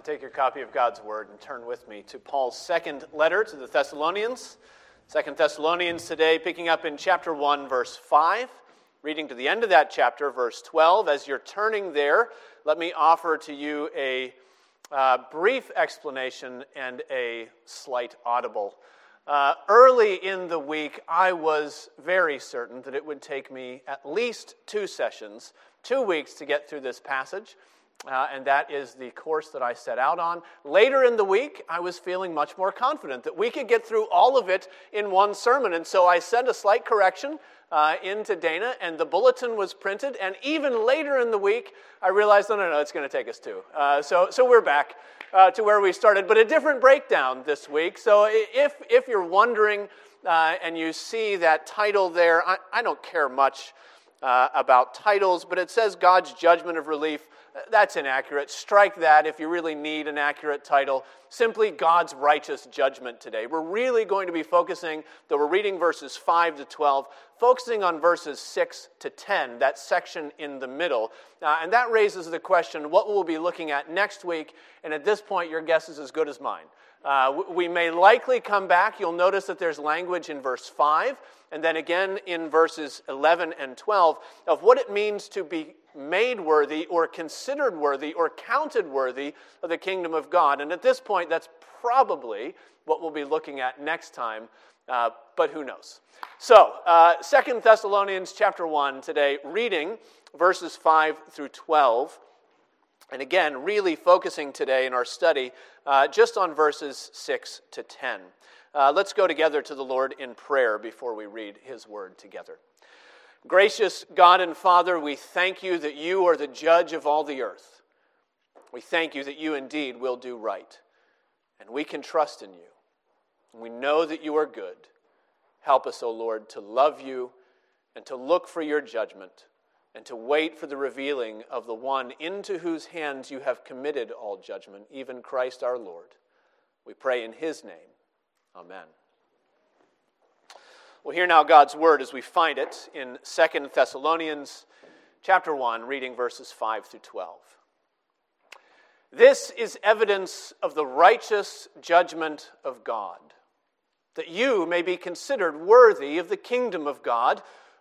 Now take your copy of God's Word and turn with me to Paul's second letter to the Thessalonians. Second Thessalonians today, picking up in chapter 1, verse 5, reading to the end of that chapter, verse 12. As you're turning there, let me offer to you a uh, brief explanation and a slight audible. Uh, early in the week, I was very certain that it would take me at least two sessions, two weeks to get through this passage. Uh, and that is the course that I set out on. Later in the week, I was feeling much more confident that we could get through all of it in one sermon. And so I sent a slight correction uh, into Dana, and the bulletin was printed. And even later in the week, I realized, no, no, no, it's going to take us two. Uh, so, so we're back uh, to where we started, but a different breakdown this week. So if, if you're wondering uh, and you see that title there, I, I don't care much uh, about titles, but it says God's judgment of relief. That's inaccurate. Strike that if you really need an accurate title. Simply God's righteous judgment today. We're really going to be focusing, though we're reading verses 5 to 12, focusing on verses 6 to 10, that section in the middle. Uh, and that raises the question what we'll be looking at next week. And at this point, your guess is as good as mine. Uh, we may likely come back. You'll notice that there's language in verse 5 and then again in verses 11 and 12 of what it means to be made worthy or considered worthy or counted worthy of the kingdom of God. And at this point, that's probably what we'll be looking at next time, uh, but who knows? So, uh, Second Thessalonians chapter 1 today, reading verses 5 through 12. And again, really focusing today in our study uh, just on verses 6 to 10. Uh, let's go together to the Lord in prayer before we read his word together. Gracious God and Father, we thank you that you are the judge of all the earth. We thank you that you indeed will do right, and we can trust in you. We know that you are good. Help us, O Lord, to love you and to look for your judgment and to wait for the revealing of the one into whose hands you have committed all judgment, even Christ our Lord. We pray in his name. Amen. We'll hear now God's word as we find it in 2 Thessalonians chapter 1, reading verses 5 through 12. This is evidence of the righteous judgment of God, that you may be considered worthy of the kingdom of God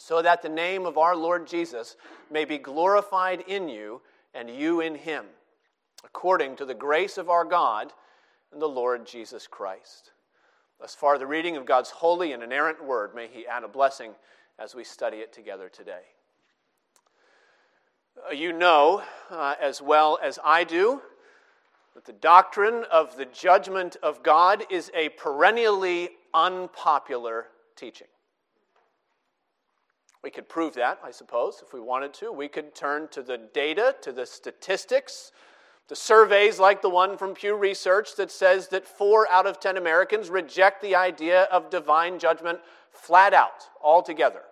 so that the name of our Lord Jesus may be glorified in you and you in him, according to the grace of our God and the Lord Jesus Christ. Thus far, the reading of God's holy and inerrant word, may he add a blessing as we study it together today. Uh, you know, uh, as well as I do, that the doctrine of the judgment of God is a perennially unpopular teaching. We could prove that, I suppose, if we wanted to. We could turn to the data, to the statistics, the surveys like the one from Pew Research that says that four out of ten Americans reject the idea of divine judgment flat out, altogether.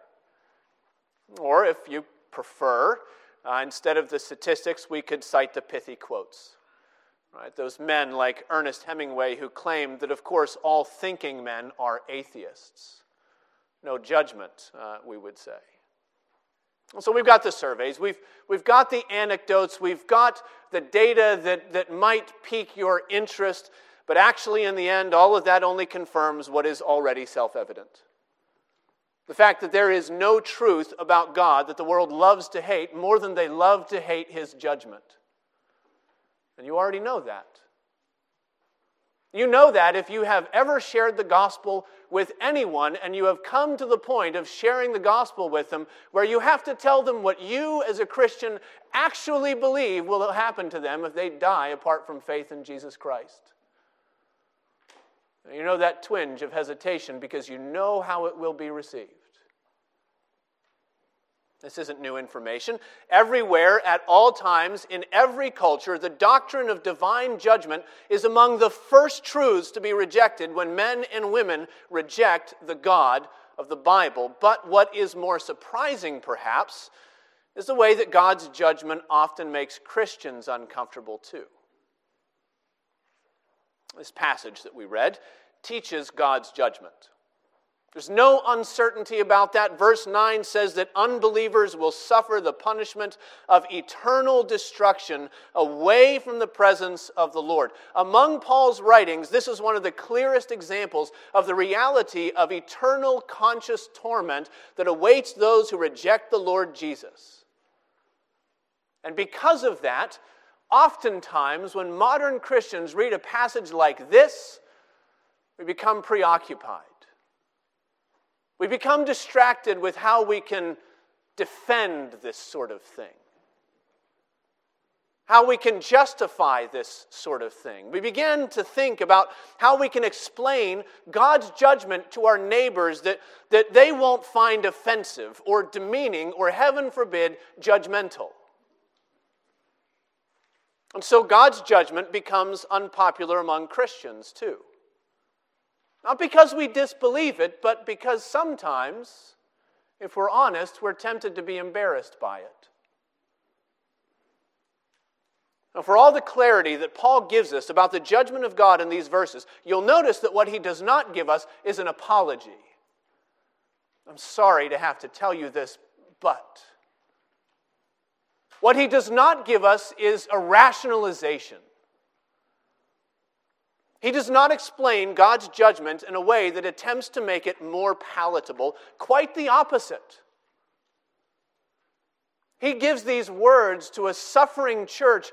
Or if you prefer, uh, instead of the statistics, we could cite the pithy quotes. Right? Those men like Ernest Hemingway who claimed that, of course, all thinking men are atheists no judgment, uh, we would say. So we've got the surveys, we've, we've got the anecdotes, we've got the data that, that might pique your interest, but actually, in the end, all of that only confirms what is already self evident. The fact that there is no truth about God that the world loves to hate more than they love to hate his judgment. And you already know that. You know that if you have ever shared the gospel with anyone and you have come to the point of sharing the gospel with them where you have to tell them what you as a Christian actually believe will happen to them if they die apart from faith in Jesus Christ. You know that twinge of hesitation because you know how it will be received. This isn't new information. Everywhere, at all times, in every culture, the doctrine of divine judgment is among the first truths to be rejected when men and women reject the God of the Bible. But what is more surprising, perhaps, is the way that God's judgment often makes Christians uncomfortable too. This passage that we read teaches God's judgment. There's no uncertainty about that. Verse 9 says that unbelievers will suffer the punishment of eternal destruction away from the presence of the Lord. Among Paul's writings, this is one of the clearest examples of the reality of eternal conscious torment that awaits those who reject the Lord Jesus. And because of that, oftentimes when modern Christians read a passage like this, we become preoccupied. We become distracted with how we can defend this sort of thing, how we can justify this sort of thing. We begin to think about how we can explain God's judgment to our neighbors that, that they won't find offensive or demeaning or, heaven forbid, judgmental. And so God's judgment becomes unpopular among Christians too. Not because we disbelieve it, but because sometimes, if we're honest, we're tempted to be embarrassed by it. Now, for all the clarity that Paul gives us about the judgment of God in these verses, you'll notice that what he does not give us is an apology. I'm sorry to have to tell you this, but. What he does not give us is a rationalization. He does not explain God's judgment in a way that attempts to make it more palatable. Quite the opposite. He gives these words to a suffering church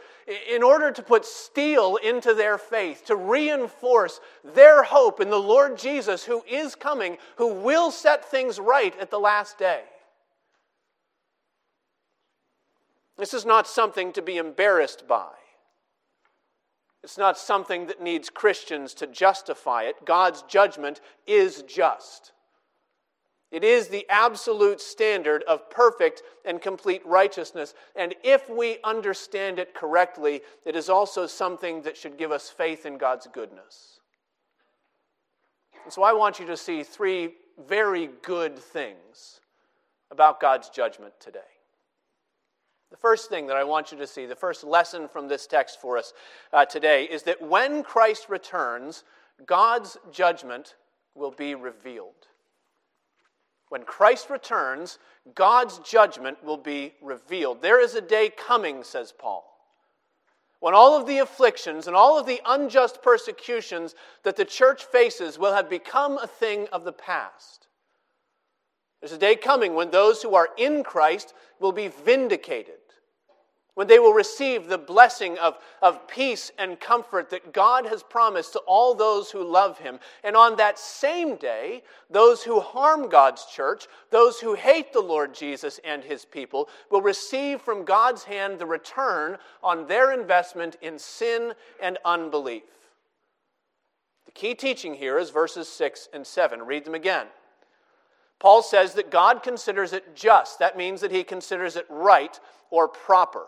in order to put steel into their faith, to reinforce their hope in the Lord Jesus, who is coming, who will set things right at the last day. This is not something to be embarrassed by. It's not something that needs Christians to justify it. God's judgment is just. It is the absolute standard of perfect and complete righteousness. And if we understand it correctly, it is also something that should give us faith in God's goodness. And so I want you to see three very good things about God's judgment today. The first thing that I want you to see, the first lesson from this text for us uh, today, is that when Christ returns, God's judgment will be revealed. When Christ returns, God's judgment will be revealed. There is a day coming, says Paul, when all of the afflictions and all of the unjust persecutions that the church faces will have become a thing of the past. There's a day coming when those who are in Christ will be vindicated when they will receive the blessing of, of peace and comfort that God has promised to all those who love Him. And on that same day, those who harm God's church, those who hate the Lord Jesus and His people, will receive from God's hand the return on their investment in sin and unbelief. The key teaching here is verses 6 and 7. Read them again. Paul says that God considers it just. That means that he considers it right or proper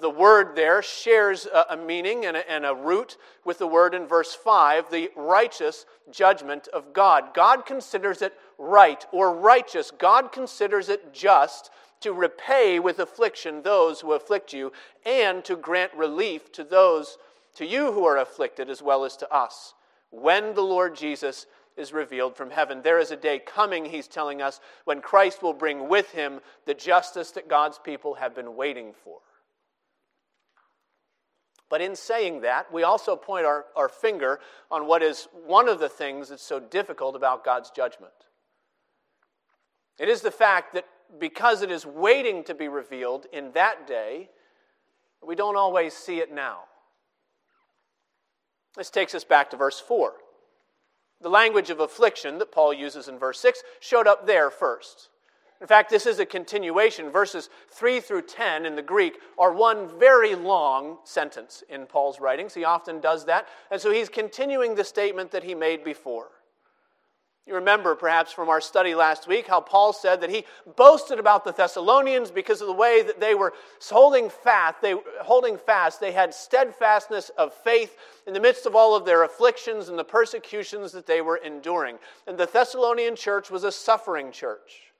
the word there shares a, meaning and a, root with the word in verse 5, the righteous judgment of God. God considers it right or righteous. God considers it just to repay with affliction those who afflict you and to grant relief to those to you who are afflicted as well as to us when the Lord Jesus is revealed from heaven. There is a day coming, he's telling us, when Christ will bring with him the justice that God's people have been waiting for. But in saying that, we also point our, our finger on what is one of the things that's so difficult about God's judgment. It is the fact that because it is waiting to be revealed in that day, we don't always see it now. This takes us back to verse 4. The language of affliction that Paul uses in verse 6 showed up there first. In fact, this is a continuation. Verses 3 through 10 in the Greek are one very long sentence in Paul's writings. He often does that. And so he's continuing the statement that he made before. You remember, perhaps, from our study last week, how Paul said that he boasted about the Thessalonians because of the way that they were holding fast. They, holding fast. They had steadfastness of faith in the midst of all of their afflictions and the persecutions that they were enduring. And the Thessalonian church was a suffering church.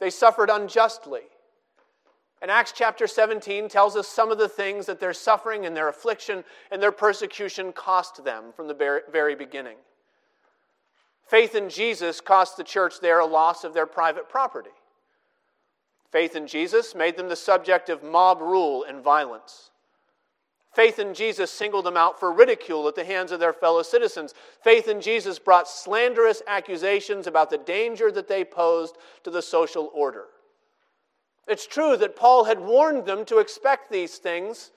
They suffered unjustly. And Acts chapter 17 tells us some of the things that their suffering and their affliction and their persecution cost them from the very beginning. Faith in Jesus cost the church there a loss of their private property. Faith in Jesus made them the subject of mob rule and violence. Faith in Jesus singled them out for ridicule at the hands of their fellow citizens. Faith in Jesus brought slanderous accusations about the danger that they posed to the social order. It's true that Paul had warned them to expect these things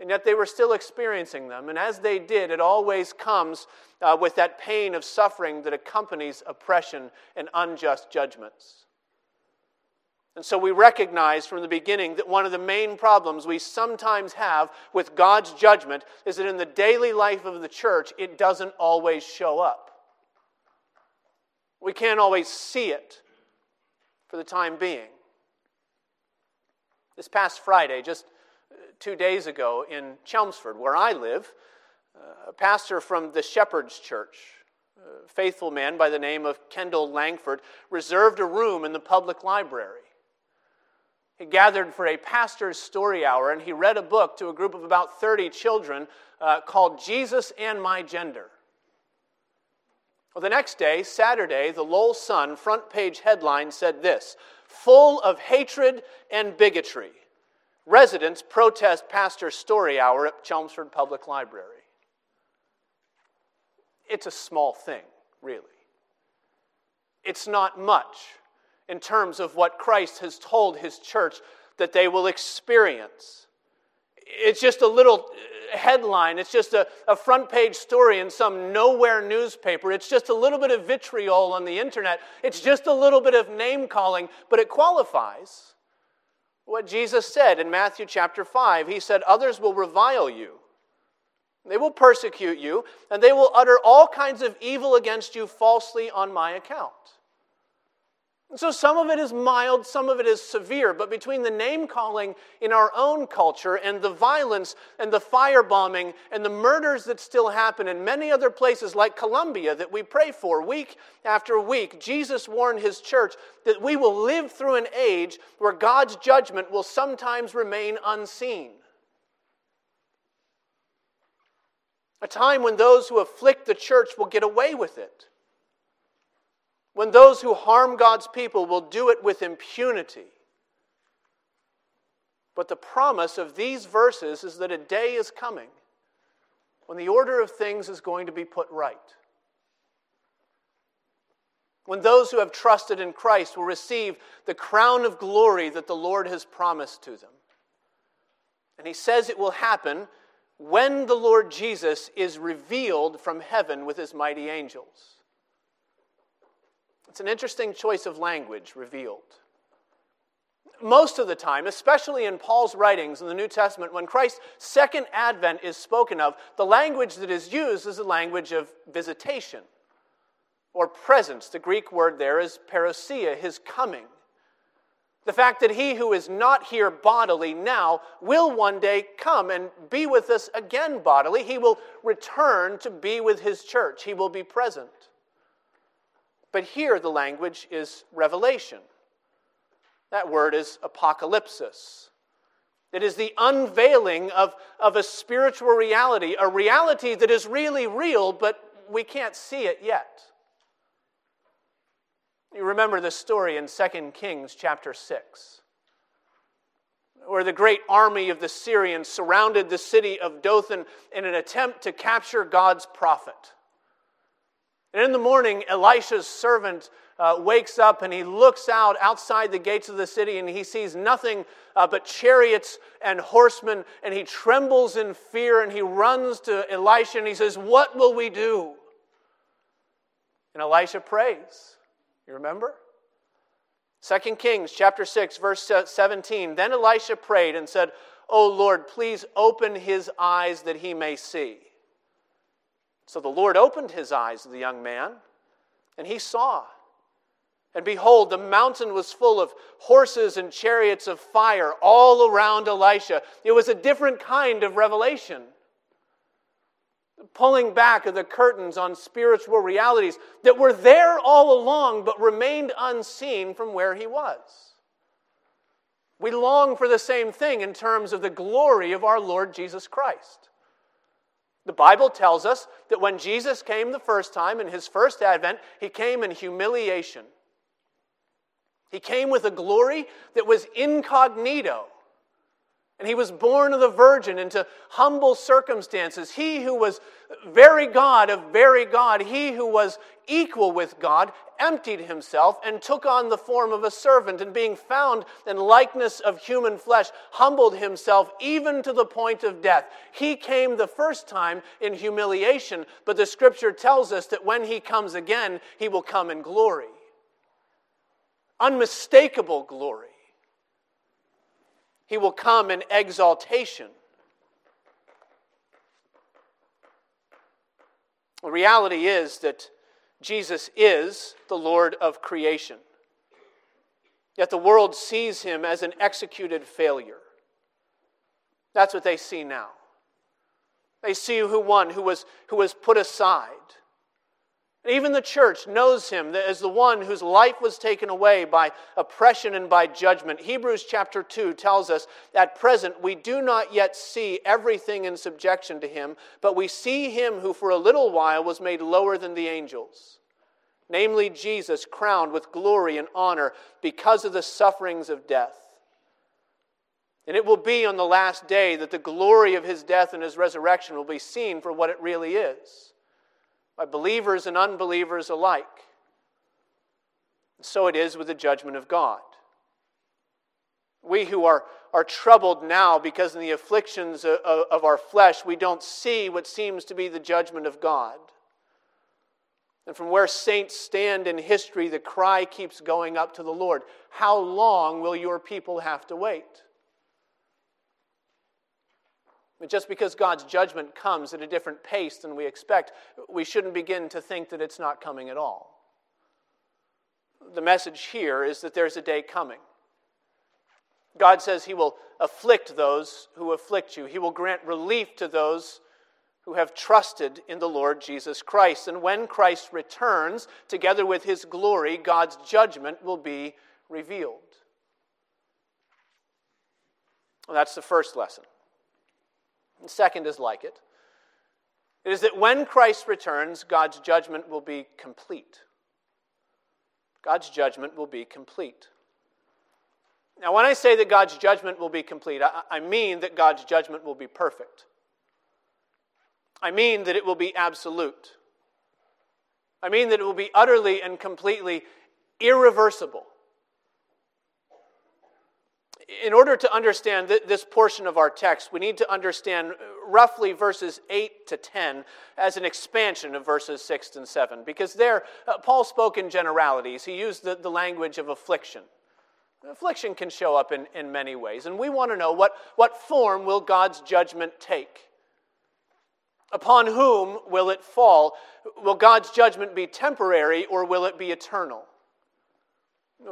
and yet they were still experiencing them. And as they did, it always comes uh, with that pain of suffering that accompanies oppression and unjust judgments. And so we recognize from the beginning that one of the main problems we sometimes have with God's judgment is that in the daily life of the church, it doesn't always show up. We can't always see it for the time being. This past Friday, just two days ago in Chelmsford, where I live, uh, a pastor from the Shepherd's Church, a faithful man by the name of Kendall Langford, reserved a room in the public library. He gathered for a pastor's story hour and he read a book to a group of about 30 children uh, called Jesus and My Gender. Well, the next day, Saturday, the Lowell Sun front page headline said this Full of hatred and bigotry residents protest Pastor story hour at Chelmsford Public Library. It's a small thing, really. It's not much in terms of what Christ has told his church that they will experience. It's just a little uh, headline, it's just a, a front page story in some nowhere newspaper, it's just a little bit of vitriol on the internet, it's just a little bit of name calling, but it qualifies what Jesus said in Matthew chapter 5. He said, Others will revile you, they will persecute you, and they will utter all kinds of evil against you falsely on my account. So some of it is mild, some of it is severe, but between the name calling in our own culture and the violence and the firebombing and the murders that still happen in many other places like Colombia that we pray for week after week, Jesus warned his church that we will live through an age where God's judgment will sometimes remain unseen. A time when those who afflict the church will get away with it when those who harm God's people will do it with impunity. But the promise of these verses is that a day is coming when the order of things is going to be put right. When those who have trusted in Christ will receive the crown of glory that the Lord has promised to them. And he says it will happen when the Lord Jesus is revealed from heaven with his mighty angels. It's an interesting choice of language revealed. Most of the time, especially in Paul's writings in the New Testament, when Christ's second advent is spoken of, the language that is used is the language of visitation or presence. The Greek word there is parousia, his coming. The fact that he who is not here bodily now will one day come and be with us again bodily. He will return to be with his church, he will be present. But here the language is revelation. That word is apocalypsis. It is the unveiling of, of a spiritual reality, a reality that is really real, but we can't see it yet. You remember the story in 2 Kings chapter 6, where the great army of the Syrians surrounded the city of Dothan in an attempt to capture God's prophet. And in the morning, Elisha's servant uh, wakes up and he looks out outside the gates of the city and he sees nothing uh, but chariots and horsemen and he trembles in fear and he runs to Elisha and he says, What will we do? And Elisha prays. You remember? 2 Kings chapter 6 verse 17 Then Elisha prayed and said, "O Lord, please open his eyes that he may see." So the Lord opened his eyes of the young man, and he saw. And behold, the mountain was full of horses and chariots of fire all around Elisha. It was a different kind of revelation. Pulling back of the curtains on spiritual realities that were there all along but remained unseen from where he was. We long for the same thing in terms of the glory of our Lord Jesus Christ. The Bible tells us that when Jesus came the first time in his first advent, he came in humiliation. He came with a glory that was incognito. And he was born of the Virgin into humble circumstances. He who was very God of very God, he who was equal with God, emptied himself and took on the form of a servant, and being found in likeness of human flesh, humbled himself even to the point of death. He came the first time in humiliation, but the scripture tells us that when he comes again, he will come in glory unmistakable glory. He will come in exaltation. The reality is that Jesus is the Lord of creation. Yet the world sees him as an executed failure. That's what they see now. They see who one who was, who was put aside, even the church knows him as the one whose life was taken away by oppression and by judgment. Hebrews chapter 2 tells us at present we do not yet see everything in subjection to him, but we see him who for a little while was made lower than the angels, namely Jesus, crowned with glory and honor because of the sufferings of death. And it will be on the last day that the glory of his death and his resurrection will be seen for what it really is by believers and unbelievers alike. So it is with the judgment of God. We who are, are troubled now because in the afflictions of, of our flesh, we don't see what seems to be the judgment of God. And from where saints stand in history, the cry keeps going up to the Lord How long will your people have to wait? But just because God's judgment comes at a different pace than we expect, we shouldn't begin to think that it's not coming at all. The message here is that there's a day coming. God says He will afflict those who afflict you, He will grant relief to those who have trusted in the Lord Jesus Christ. And when Christ returns, together with His glory, God's judgment will be revealed. Well, that's the first lesson. And second is like it. It is that when Christ returns, God's judgment will be complete. God's judgment will be complete. Now, when I say that God's judgment will be complete, I, mean that God's judgment will be perfect. I mean that it will be absolute. I mean that it will be utterly and completely irreversible in order to understand this portion of our text, we need to understand roughly verses 8 to 10 as an expansion of verses 6 and 7. Because there, uh, Paul spoke in generalities. He used the, the language of affliction. Affliction can show up in, in many ways, and we want to know what, what form will God's judgment take? Upon whom will it fall? Will God's judgment be temporary or will it be eternal?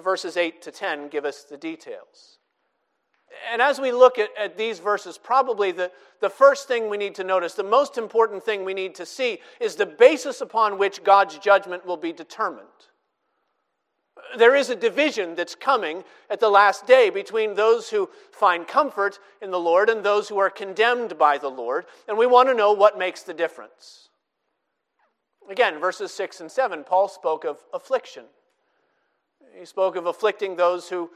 Verses 8 to 10 give us the details. And as we look at, at these verses, probably the, the first thing we need to notice, the most important thing we need to see, is the basis upon which God's judgment will be determined. There is a division that's coming at the last day between those who find comfort in the Lord and those who are condemned by the Lord, and we want to know what makes the difference. Again, verses 6 and 7, Paul spoke of affliction. He spoke of afflicting those who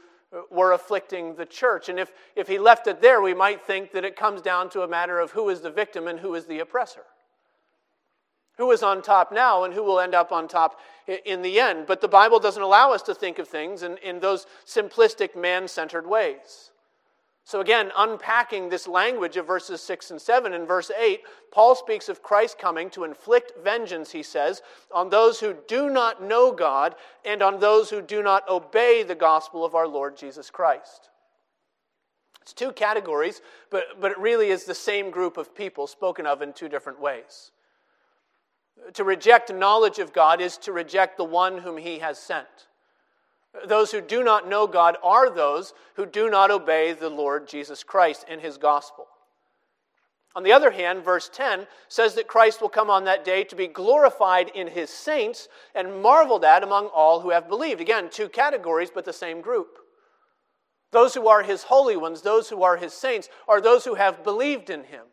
were afflicting the church. And if, if he left it there, we might think that it comes down to a matter of who is the victim and who is the oppressor. who is on top now and who will end up on top in the end. But the Bible doesn't allow us to think of things in, in those simplistic, man centered ways. So, again, unpacking this language of verses 6 and 7, in verse 8, Paul speaks of Christ coming to inflict vengeance, he says, on those who do not know God and on those who do not obey the gospel of our Lord Jesus Christ. It's two categories, but, but it really is the same group of people spoken of in two different ways. To reject knowledge of God is to reject the one whom he has sent. Those who do not know God are those who do not obey the Lord Jesus Christ and his gospel. On the other hand, verse 10 says that Christ will come on that day to be glorified in his saints and marveled at among all who have believed. Again, two categories, but the same group. Those who are his holy ones, those who are his saints, are those who have believed in him.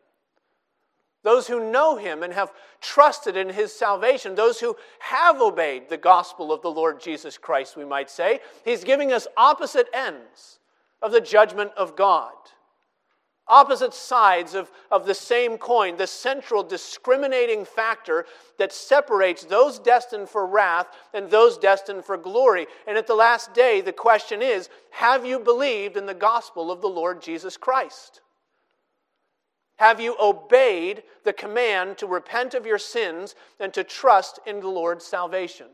Those who know him and have trusted in his salvation, those who have obeyed the gospel of the Lord Jesus Christ, we might say. He's giving us opposite ends of the judgment of God. Opposite sides of, of the same coin, the central discriminating factor that separates those destined for wrath and those destined for glory. And at the last day, the question is Have you believed in the gospel of the Lord Jesus Christ? Have you obeyed the command to repent of your sins and to trust in the Lord's salvation?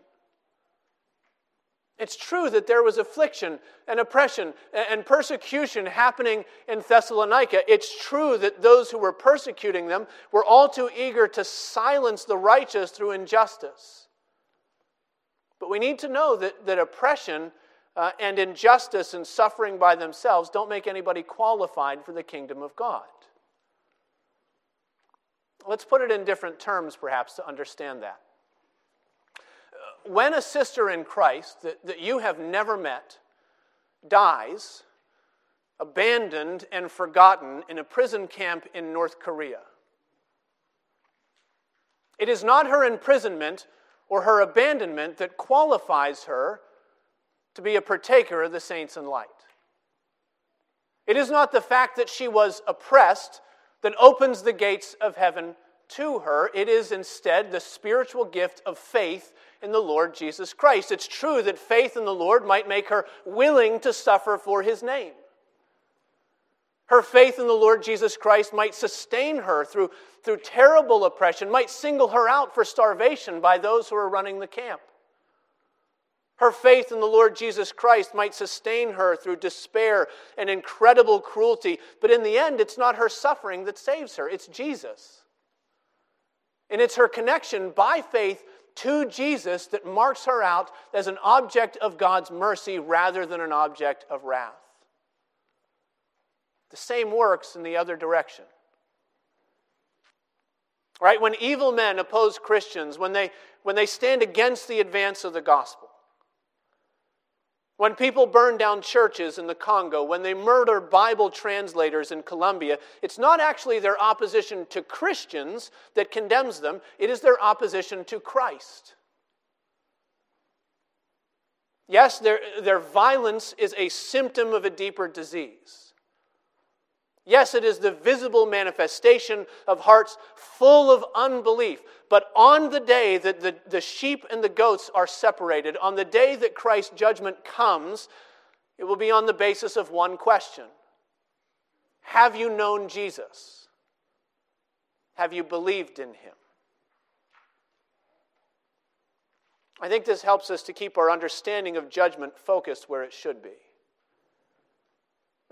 It's true that there was affliction and oppression and persecution happening in Thessalonica. It's true that those who were persecuting them were all too eager to silence the righteous through injustice. But we need to know that, that oppression uh, and injustice and suffering by themselves don't make anybody qualified for the kingdom of God. Let's put it in different terms, perhaps, to understand that. When a sister in Christ that, that you have never met dies, abandoned and forgotten in a prison camp in North Korea, it is not her imprisonment or her abandonment that qualifies her to be a partaker of the saints in light. It is not the fact that she was oppressed that opens the gates of heaven to her. It is instead the spiritual gift of faith in the Lord Jesus Christ. It's true that faith in the Lord might make her willing to suffer for his name. Her faith in the Lord Jesus Christ might sustain her through, through terrible oppression, might single her out for starvation by those who are running the camp. Her faith in the Lord Jesus Christ might sustain her through despair and incredible cruelty, but in the end, it's not her suffering that saves her, it's Jesus. And it's her connection by faith to Jesus that marks her out as an object of God's mercy rather than an object of wrath. The same works in the other direction. Right? When evil men oppose Christians, when they, when they stand against the advance of the gospel, when people burn down churches in the Congo, when they murder Bible translators in Colombia, it's not actually their opposition to Christians that condemns them, it is their opposition to Christ. Yes, their, their violence is a symptom of a deeper disease. Yes, it is the visible manifestation of hearts full of unbelief. But on the day that the, the sheep and the goats are separated, on the day that Christ's judgment comes, it will be on the basis of one question Have you known Jesus? Have you believed in him? I think this helps us to keep our understanding of judgment focused where it should be.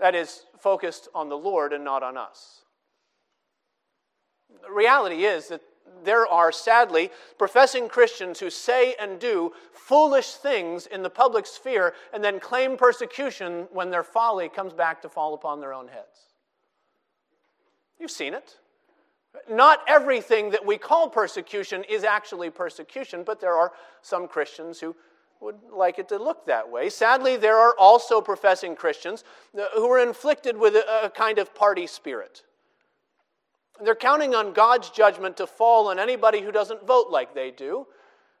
That is, focused on the Lord and not on us. The reality is that there are, sadly, professing Christians who say and do foolish things in the public sphere and then claim persecution when their folly comes back to fall upon their own heads. You've seen it. Not everything that we call persecution is actually persecution, but there are some Christians who would like it to look that way. Sadly, there are also professing Christians uh, who are inflicted with a, kind of party spirit. They're counting on God's judgment to fall on anybody who doesn't vote like they do.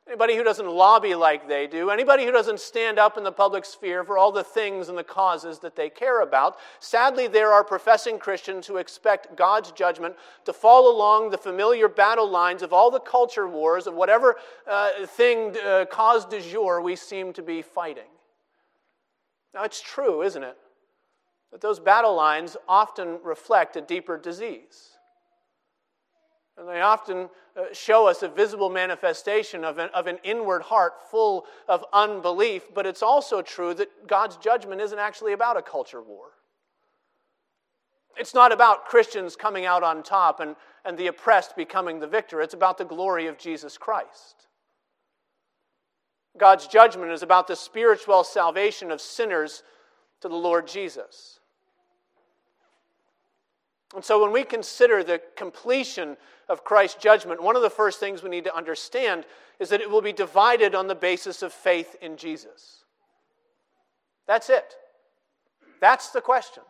Anybody who doesn't lobby like they do, anybody who doesn't stand up in the public sphere for all the things and the causes that they care about. Sadly, there are professing Christians who expect God's judgment to fall along the familiar battle lines of all the culture wars, of whatever uh, thing, uh, cause du jour, we seem to be fighting. Now, it's true, isn't it? That those battle lines often reflect a deeper disease. And they often Uh, show us a visible manifestation of an, of an inward heart full of unbelief, but it's also true that God's judgment isn't actually about a culture war. It's not about Christians coming out on top and, and the oppressed becoming the victor. It's about the glory of Jesus Christ. God's judgment is about the spiritual salvation of sinners to the Lord Jesus. And so when we consider the completion of Christ's judgment, one of the first things we need to understand is that it will be divided on the basis of faith in Jesus. That's it. That's the question.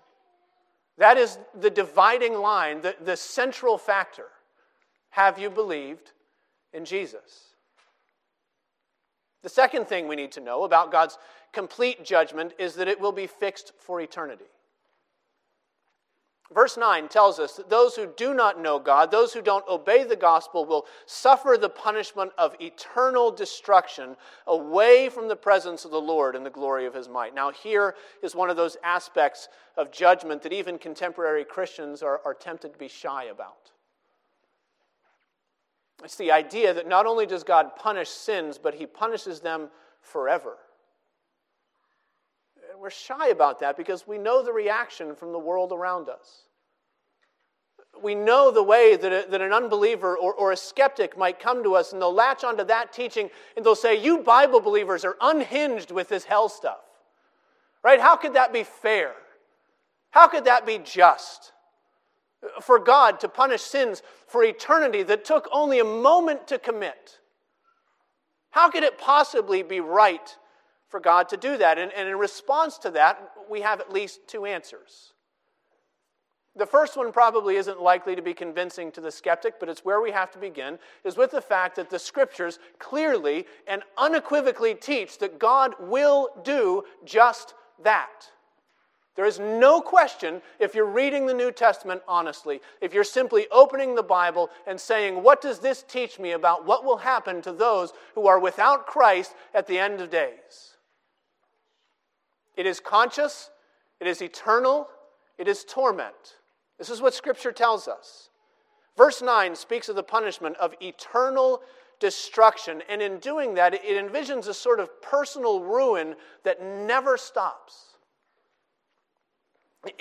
That is the dividing line, the, the central factor. Have you believed in Jesus? The second thing we need to know about God's complete judgment is that it will be fixed for eternity. Verse 9 tells us that those who do not know God, those who don't obey the gospel, will suffer the punishment of eternal destruction away from the presence of the Lord and the glory of his might. Now, here is one of those aspects of judgment that even contemporary Christians are, are tempted to be shy about. It's the idea that not only does God punish sins, but he punishes them forever. We're shy about that because we know the reaction from the world around us. We know the way that, a, that an unbeliever or, or a skeptic might come to us and they'll latch onto that teaching and they'll say, You Bible believers are unhinged with this hell stuff. Right? How could that be fair? How could that be just? For God to punish sins for eternity that took only a moment to commit. How could it possibly be right for God to do that? And, and in response to that, we have at least two answers. The first one probably isn't likely to be convincing to the skeptic, but it's where we have to begin, is with the fact that the scriptures clearly and unequivocally teach that God will do just that. There is no question if you're reading the New Testament honestly, if you're simply opening the Bible and saying, What does this teach me about what will happen to those who are without Christ at the end of days? It is conscious, it is eternal, it is torment. This is what Scripture tells us. Verse 9 speaks of the punishment of eternal destruction, and in doing that, it envisions a sort of personal ruin that never stops.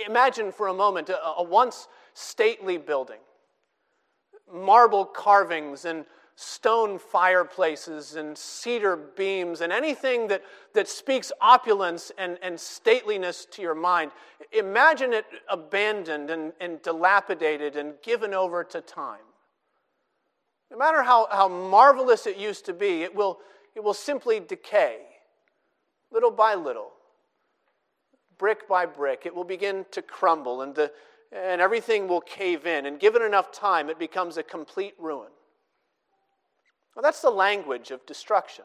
Imagine for a moment a, a once stately building, marble carvings and stone fireplaces and cedar beams and anything that, that speaks opulence and, and stateliness to your mind. Imagine it abandoned and, and dilapidated and given over to time. No matter how, how marvelous it used to be, it will, it will simply decay little by little, brick by brick. It will begin to crumble and, the, and everything will cave in. And given enough time, it becomes a complete ruin. Well, that's the language of destruction.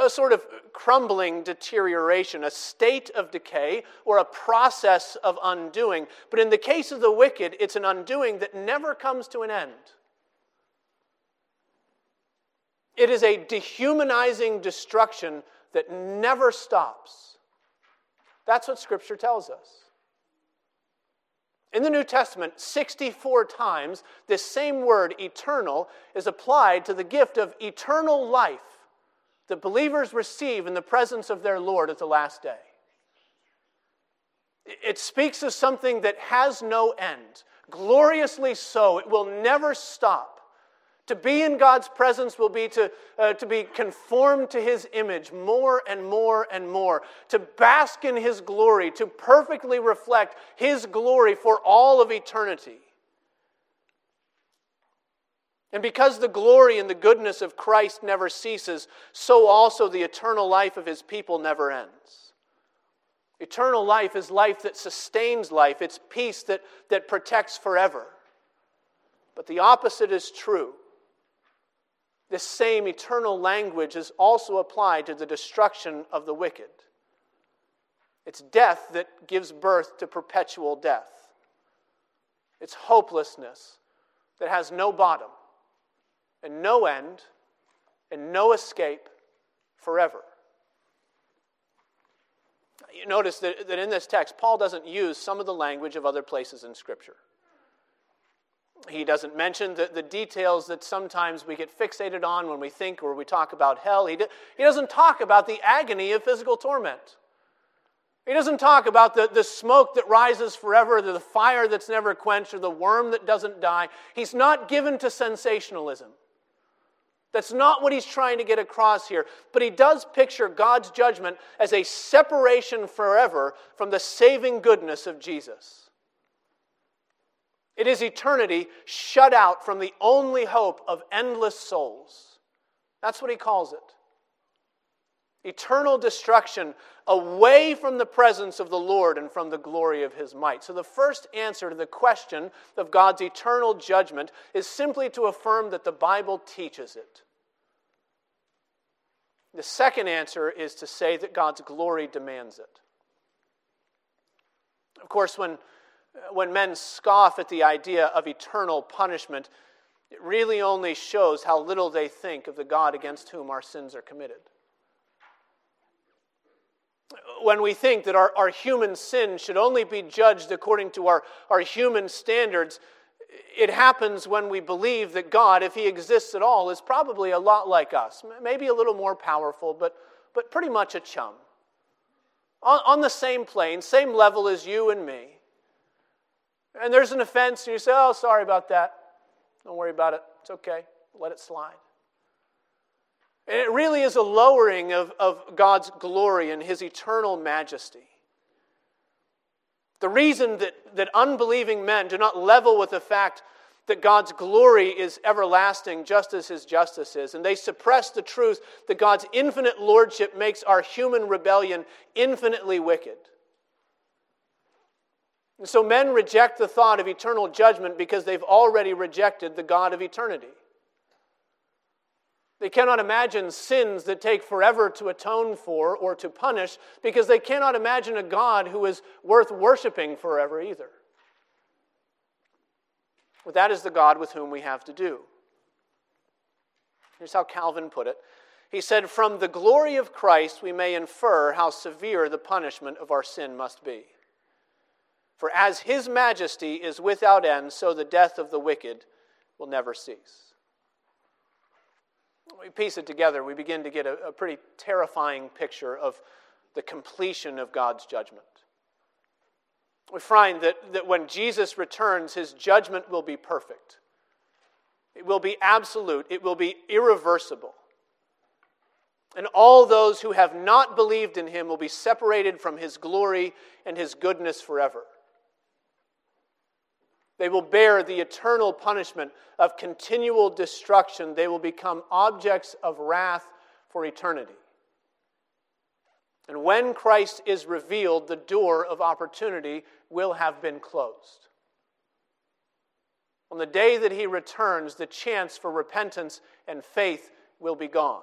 A sort of crumbling deterioration, a state of decay, or a process of undoing. But in the case of the wicked, it's an undoing that never comes to an end. It is a dehumanizing destruction that never stops. That's what Scripture tells us. In the New Testament, 64 times, this same word, eternal, is applied to the gift of eternal life that believers receive in the presence of their Lord at the last day. It speaks of something that has no end, gloriously so. It will never stop. To be in God's presence will be to, uh, to be conformed to His image more and more and more, to bask in His glory, to perfectly reflect His glory for all of eternity. And because the glory and the goodness of Christ never ceases, so also the eternal life of His people never ends. Eternal life is life that sustains life, it's peace that, that protects forever. But the opposite is true. This same eternal language is also applied to the destruction of the wicked. It's death that gives birth to perpetual death. It's hopelessness that has no bottom and no end and no escape forever. You notice that, that in this text, Paul doesn't use some of the language of other places in Scripture. He doesn't mention the, the details that sometimes we get fixated on when we think or we talk about hell. He, he doesn't talk about the agony of physical torment. He doesn't talk about the, the smoke that rises forever, the fire that's never quenched, or the worm that doesn't die. He's not given to sensationalism. That's not what he's trying to get across here. But he does picture God's judgment as a separation forever from the saving goodness of Jesus. It is eternity shut out from the only hope of endless souls. That's what he calls it. Eternal destruction away from the presence of the Lord and from the glory of his might. So, the first answer to the question of God's eternal judgment is simply to affirm that the Bible teaches it. The second answer is to say that God's glory demands it. Of course, when when men scoff at the idea of eternal punishment, it really only shows how little they think of the God against whom our sins are committed. When we think that our, our human sin should only be judged according to our, our human standards, it happens when we believe that God, if He exists at all, is probably a lot like us. Maybe a little more powerful, but, but pretty much a chum. On, on the same plane, same level as you and me and there's an offense, and you say, Oh, sorry about that. Don't worry about it. It's okay. Let it slide. And it really is a lowering of, of God's glory and His eternal majesty. The reason that, that unbelieving men do not level with the fact that God's glory is everlasting, just as His justice is, and they suppress the truth that God's infinite lordship makes our human rebellion infinitely wicked. And so men reject the thought of eternal judgment because they've already rejected the God of eternity. They cannot imagine sins that take forever to atone for or to punish because they cannot imagine a God who is worth worshiping forever either. But that is the God with whom we have to do. Here's how Calvin put it. He said, From the glory of Christ, we may infer how severe the punishment of our sin must be. For as his majesty is without end, so the death of the wicked will never cease. When We piece it together, we begin to get a, a pretty terrifying picture of the completion of God's judgment. We find that, that when Jesus returns, his judgment will be perfect. It will be absolute. It will be irreversible. And all those who have not believed in him will be separated from his glory and his goodness forever. They will bear the eternal punishment of continual destruction. They will become objects of wrath for eternity. And when Christ is revealed, the door of opportunity will have been closed. On the day that he returns, the chance for repentance and faith will be gone.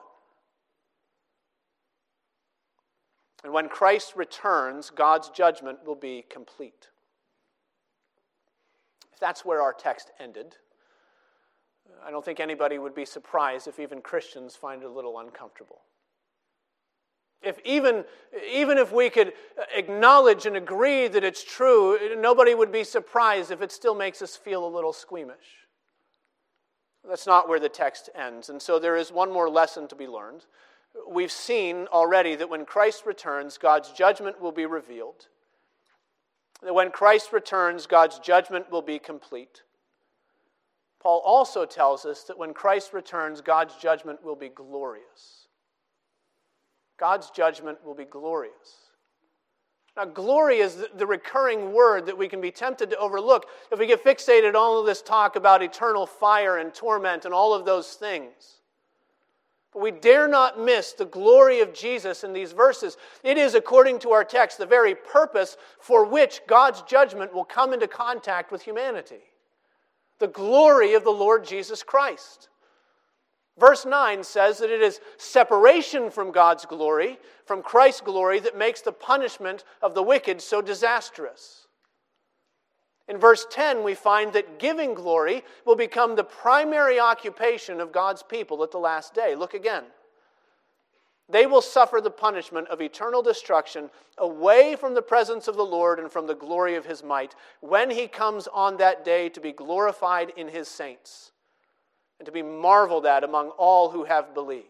And when Christ returns, God's judgment will be complete. If that's where our text ended, I don't think anybody would be surprised if even Christians find it a little uncomfortable. If even, even if we could acknowledge and agree that it's true, nobody would be surprised if it still makes us feel a little squeamish. That's not where the text ends. And so there is one more lesson to be learned. We've seen already that when Christ returns, God's judgment will be revealed that when Christ returns, God's judgment will be complete. Paul also tells us that when Christ returns, God's judgment will be glorious. God's judgment will be glorious. Now, glory is the recurring word that we can be tempted to overlook if we get fixated on all of this talk about eternal fire and torment and all of those things. But we dare not miss the glory of Jesus in these verses. It is, according to our text, the very purpose for which God's judgment will come into contact with humanity the glory of the Lord Jesus Christ. Verse 9 says that it is separation from God's glory, from Christ's glory, that makes the punishment of the wicked so disastrous. In verse 10, we find that giving glory will become the primary occupation of God's people at the last day. Look again. They will suffer the punishment of eternal destruction away from the presence of the Lord and from the glory of his might when he comes on that day to be glorified in his saints and to be marveled at among all who have believed.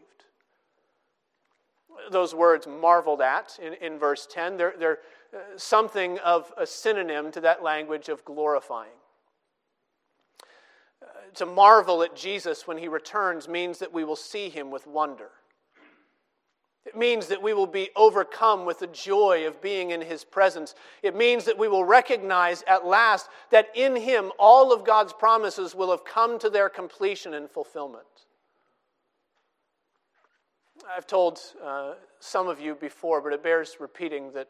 Those words, marveled at, in, in verse 10, they're, they're something of a synonym to that language of glorifying. Uh, to marvel at Jesus when he returns means that we will see him with wonder. It means that we will be overcome with the joy of being in His presence. It means that we will recognize at last that in Him all of God's promises will have come to their completion and fulfillment. I've told uh, some of you before, but it bears repeating that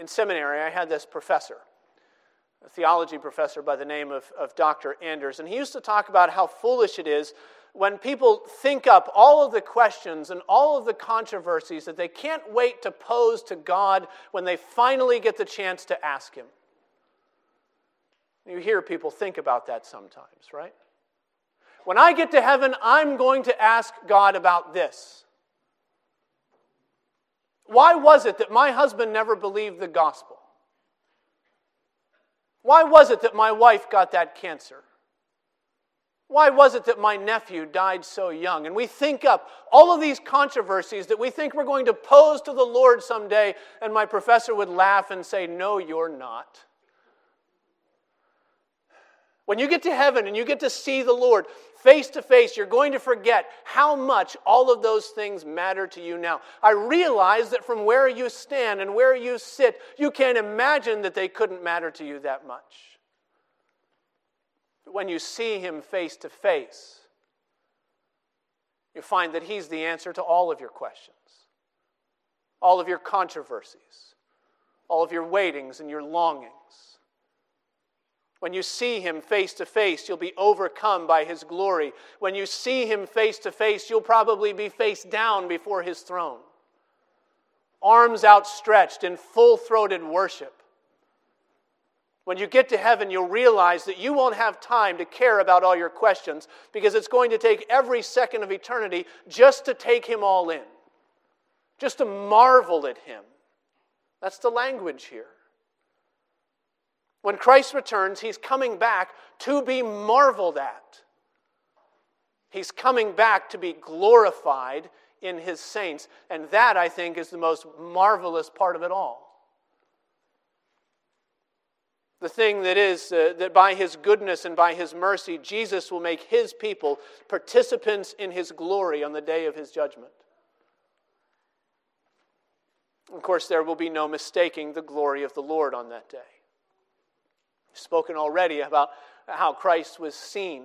in seminary I had this professor, a theology professor by the name of, of Dr. Anders, and he used to talk about how foolish it is when people think up all of the questions and all of the controversies that they can't wait to pose to God when they finally get the chance to ask Him. You hear people think about that sometimes, right? When I get to heaven, I'm going to ask God about this. Why was it that my husband never believed the gospel? Why was it that my wife got that cancer? Why was it that my nephew died so young? And we think up all of these controversies that we think we're going to pose to the Lord someday, and my professor would laugh and say, No, you're not. When you get to heaven and you get to see the Lord face to face, you're going to forget how much all of those things matter to you now. I realize that from where you stand and where you sit, you can't imagine that they couldn't matter to you that much But when you see him face to face, you find that he's the answer to all of your questions, all of your controversies, all of your waitings and your longings. When you see him face to face, you'll be overcome by his glory. When you see him face to face, you'll probably be face down before his throne, arms outstretched in full throated worship when you get to heaven, you'll realize that you won't have time to care about all your questions because it's going to take every second of eternity just to take Him all in, just to marvel at Him. That's the language here. When Christ returns, He's coming back to be marveled at. He's coming back to be glorified in His saints. And that, I think, is the most marvelous part of it all the thing that is uh, that by his goodness and by his mercy, Jesus will make his people participants in his glory on the day of his judgment. Of course, there will be no mistaking the glory of the Lord on that day. Spoken already about how Christ was seen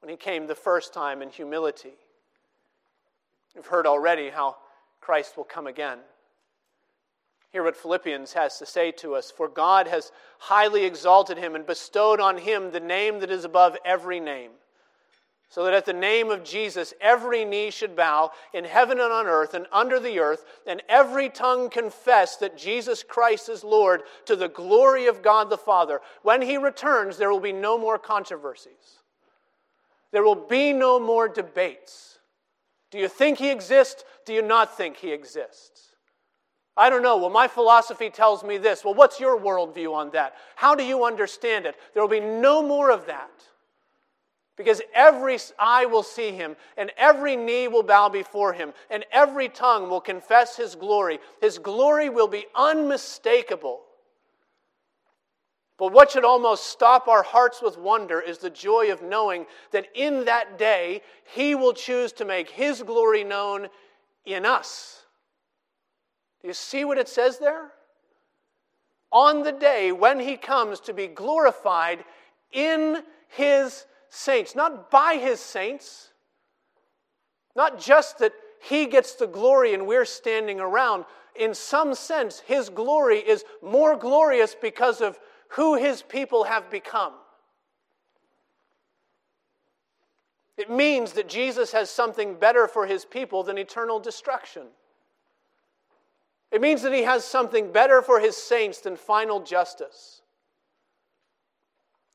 when he came the first time in humility. We've heard already how Christ will come again. Hear what Philippians has to say to us. For God has highly exalted him and bestowed on him the name that is above every name, so that at the name of Jesus every knee should bow in heaven and on earth and under the earth, and every tongue confess that Jesus Christ is Lord to the glory of God the Father. When he returns, there will be no more controversies, there will be no more debates. Do you think he exists? Do you not think he exists? I don't know. Well, my philosophy tells me this. Well, what's your worldview on that? How do you understand it? There will be no more of that. Because every eye will see him, and every knee will bow before him, and every tongue will confess his glory. His glory will be unmistakable. But what should almost stop our hearts with wonder is the joy of knowing that in that day, he will choose to make his glory known in us. Do you see what it says there? On the day when he comes to be glorified in his saints, not by his saints, not just that he gets the glory and we're standing around. In some sense, his glory is more glorious because of who his people have become. It means that Jesus has something better for his people than eternal destruction. It means that he has something better for his saints than final justice.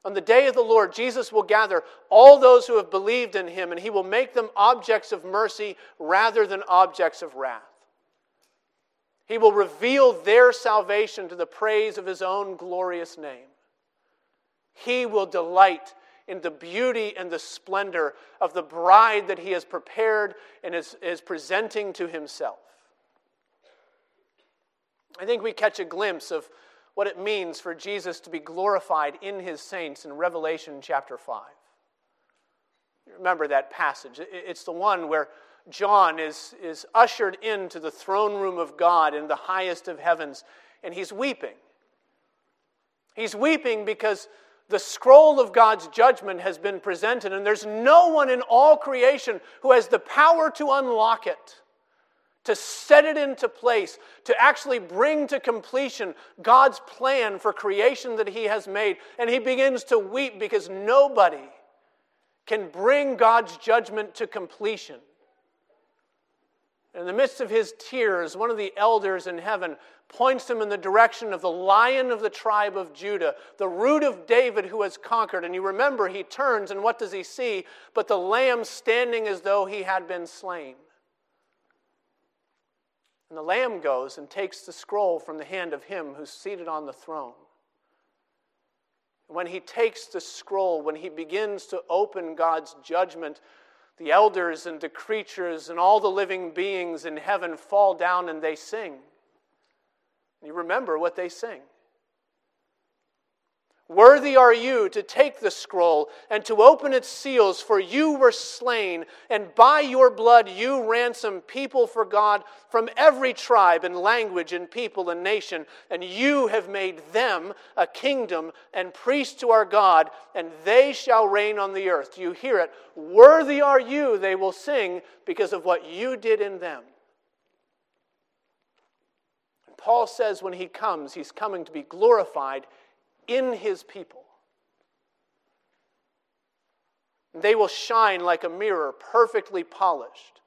On the day of the Lord, Jesus will gather all those who have believed in him, and he will make them objects of mercy rather than objects of wrath. He will reveal their salvation to the praise of his own glorious name. He will delight in the beauty and the splendor of the bride that he has prepared and is, is presenting to himself. I think we catch a glimpse of what it means for Jesus to be glorified in his saints in Revelation chapter 5. Remember that passage. It's the one where John is, is ushered into the throne room of God in the highest of heavens, and he's weeping. He's weeping because the scroll of God's judgment has been presented, and there's no one in all creation who has the power to unlock it to set it into place, to actually bring to completion God's plan for creation that He has made. And he begins to weep because nobody can bring God's judgment to completion. In the midst of his tears, one of the elders in heaven points him in the direction of the lion of the tribe of Judah, the root of David who has conquered. And you remember, he turns, and what does he see? But the lamb standing as though he had been slain. And the Lamb goes and takes the scroll from the hand of him who's seated on the throne. When he takes the scroll, when he begins to open God's judgment, the elders and the creatures and all the living beings in heaven fall down and they sing. You remember what they sing. Worthy are you to take the scroll and to open its seals, for you were slain, and by your blood you ransomed people for God from every tribe and language and people and nation, and you have made them a kingdom and priests to our God, and they shall reign on the earth. Do you hear it? Worthy are you, they will sing, because of what you did in them. Paul says when he comes, he's coming to be glorified in his people. They will shine like a mirror, perfectly polished.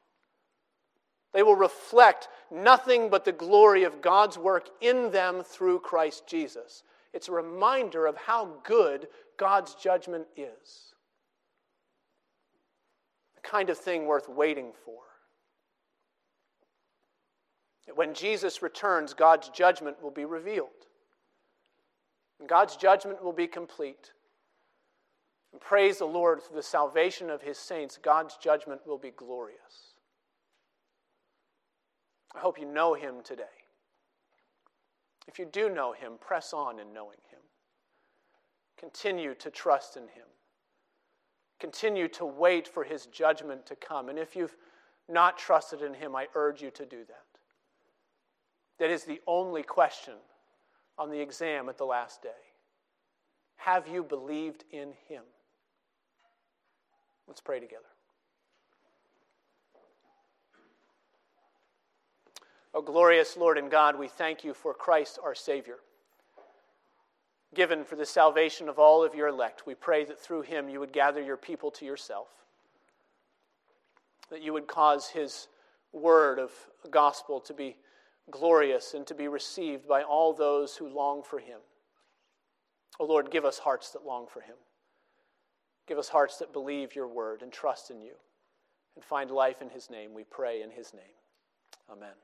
They will reflect nothing but the glory of God's work in them through Christ Jesus. It's a reminder of how good God's judgment is. The kind of thing worth waiting for. When Jesus returns, God's judgment will be revealed. And God's judgment will be complete. And praise the Lord for the salvation of his saints, God's judgment will be glorious. I hope you know him today. If you do know him, press on in knowing him. Continue to trust in him. Continue to wait for his judgment to come. And if you've not trusted in him, I urge you to do that. That is the only question on the exam at the last day? Have you believed in him? Let's pray together. O oh, glorious Lord and God, we thank you for Christ our Savior, given for the salvation of all of your elect. We pray that through him you would gather your people to yourself, that you would cause his word of gospel to be glorious and to be received by all those who long for him. O oh Lord, give us hearts that long for him. Give us hearts that believe your word and trust in you and find life in his name. We pray in his name. Amen.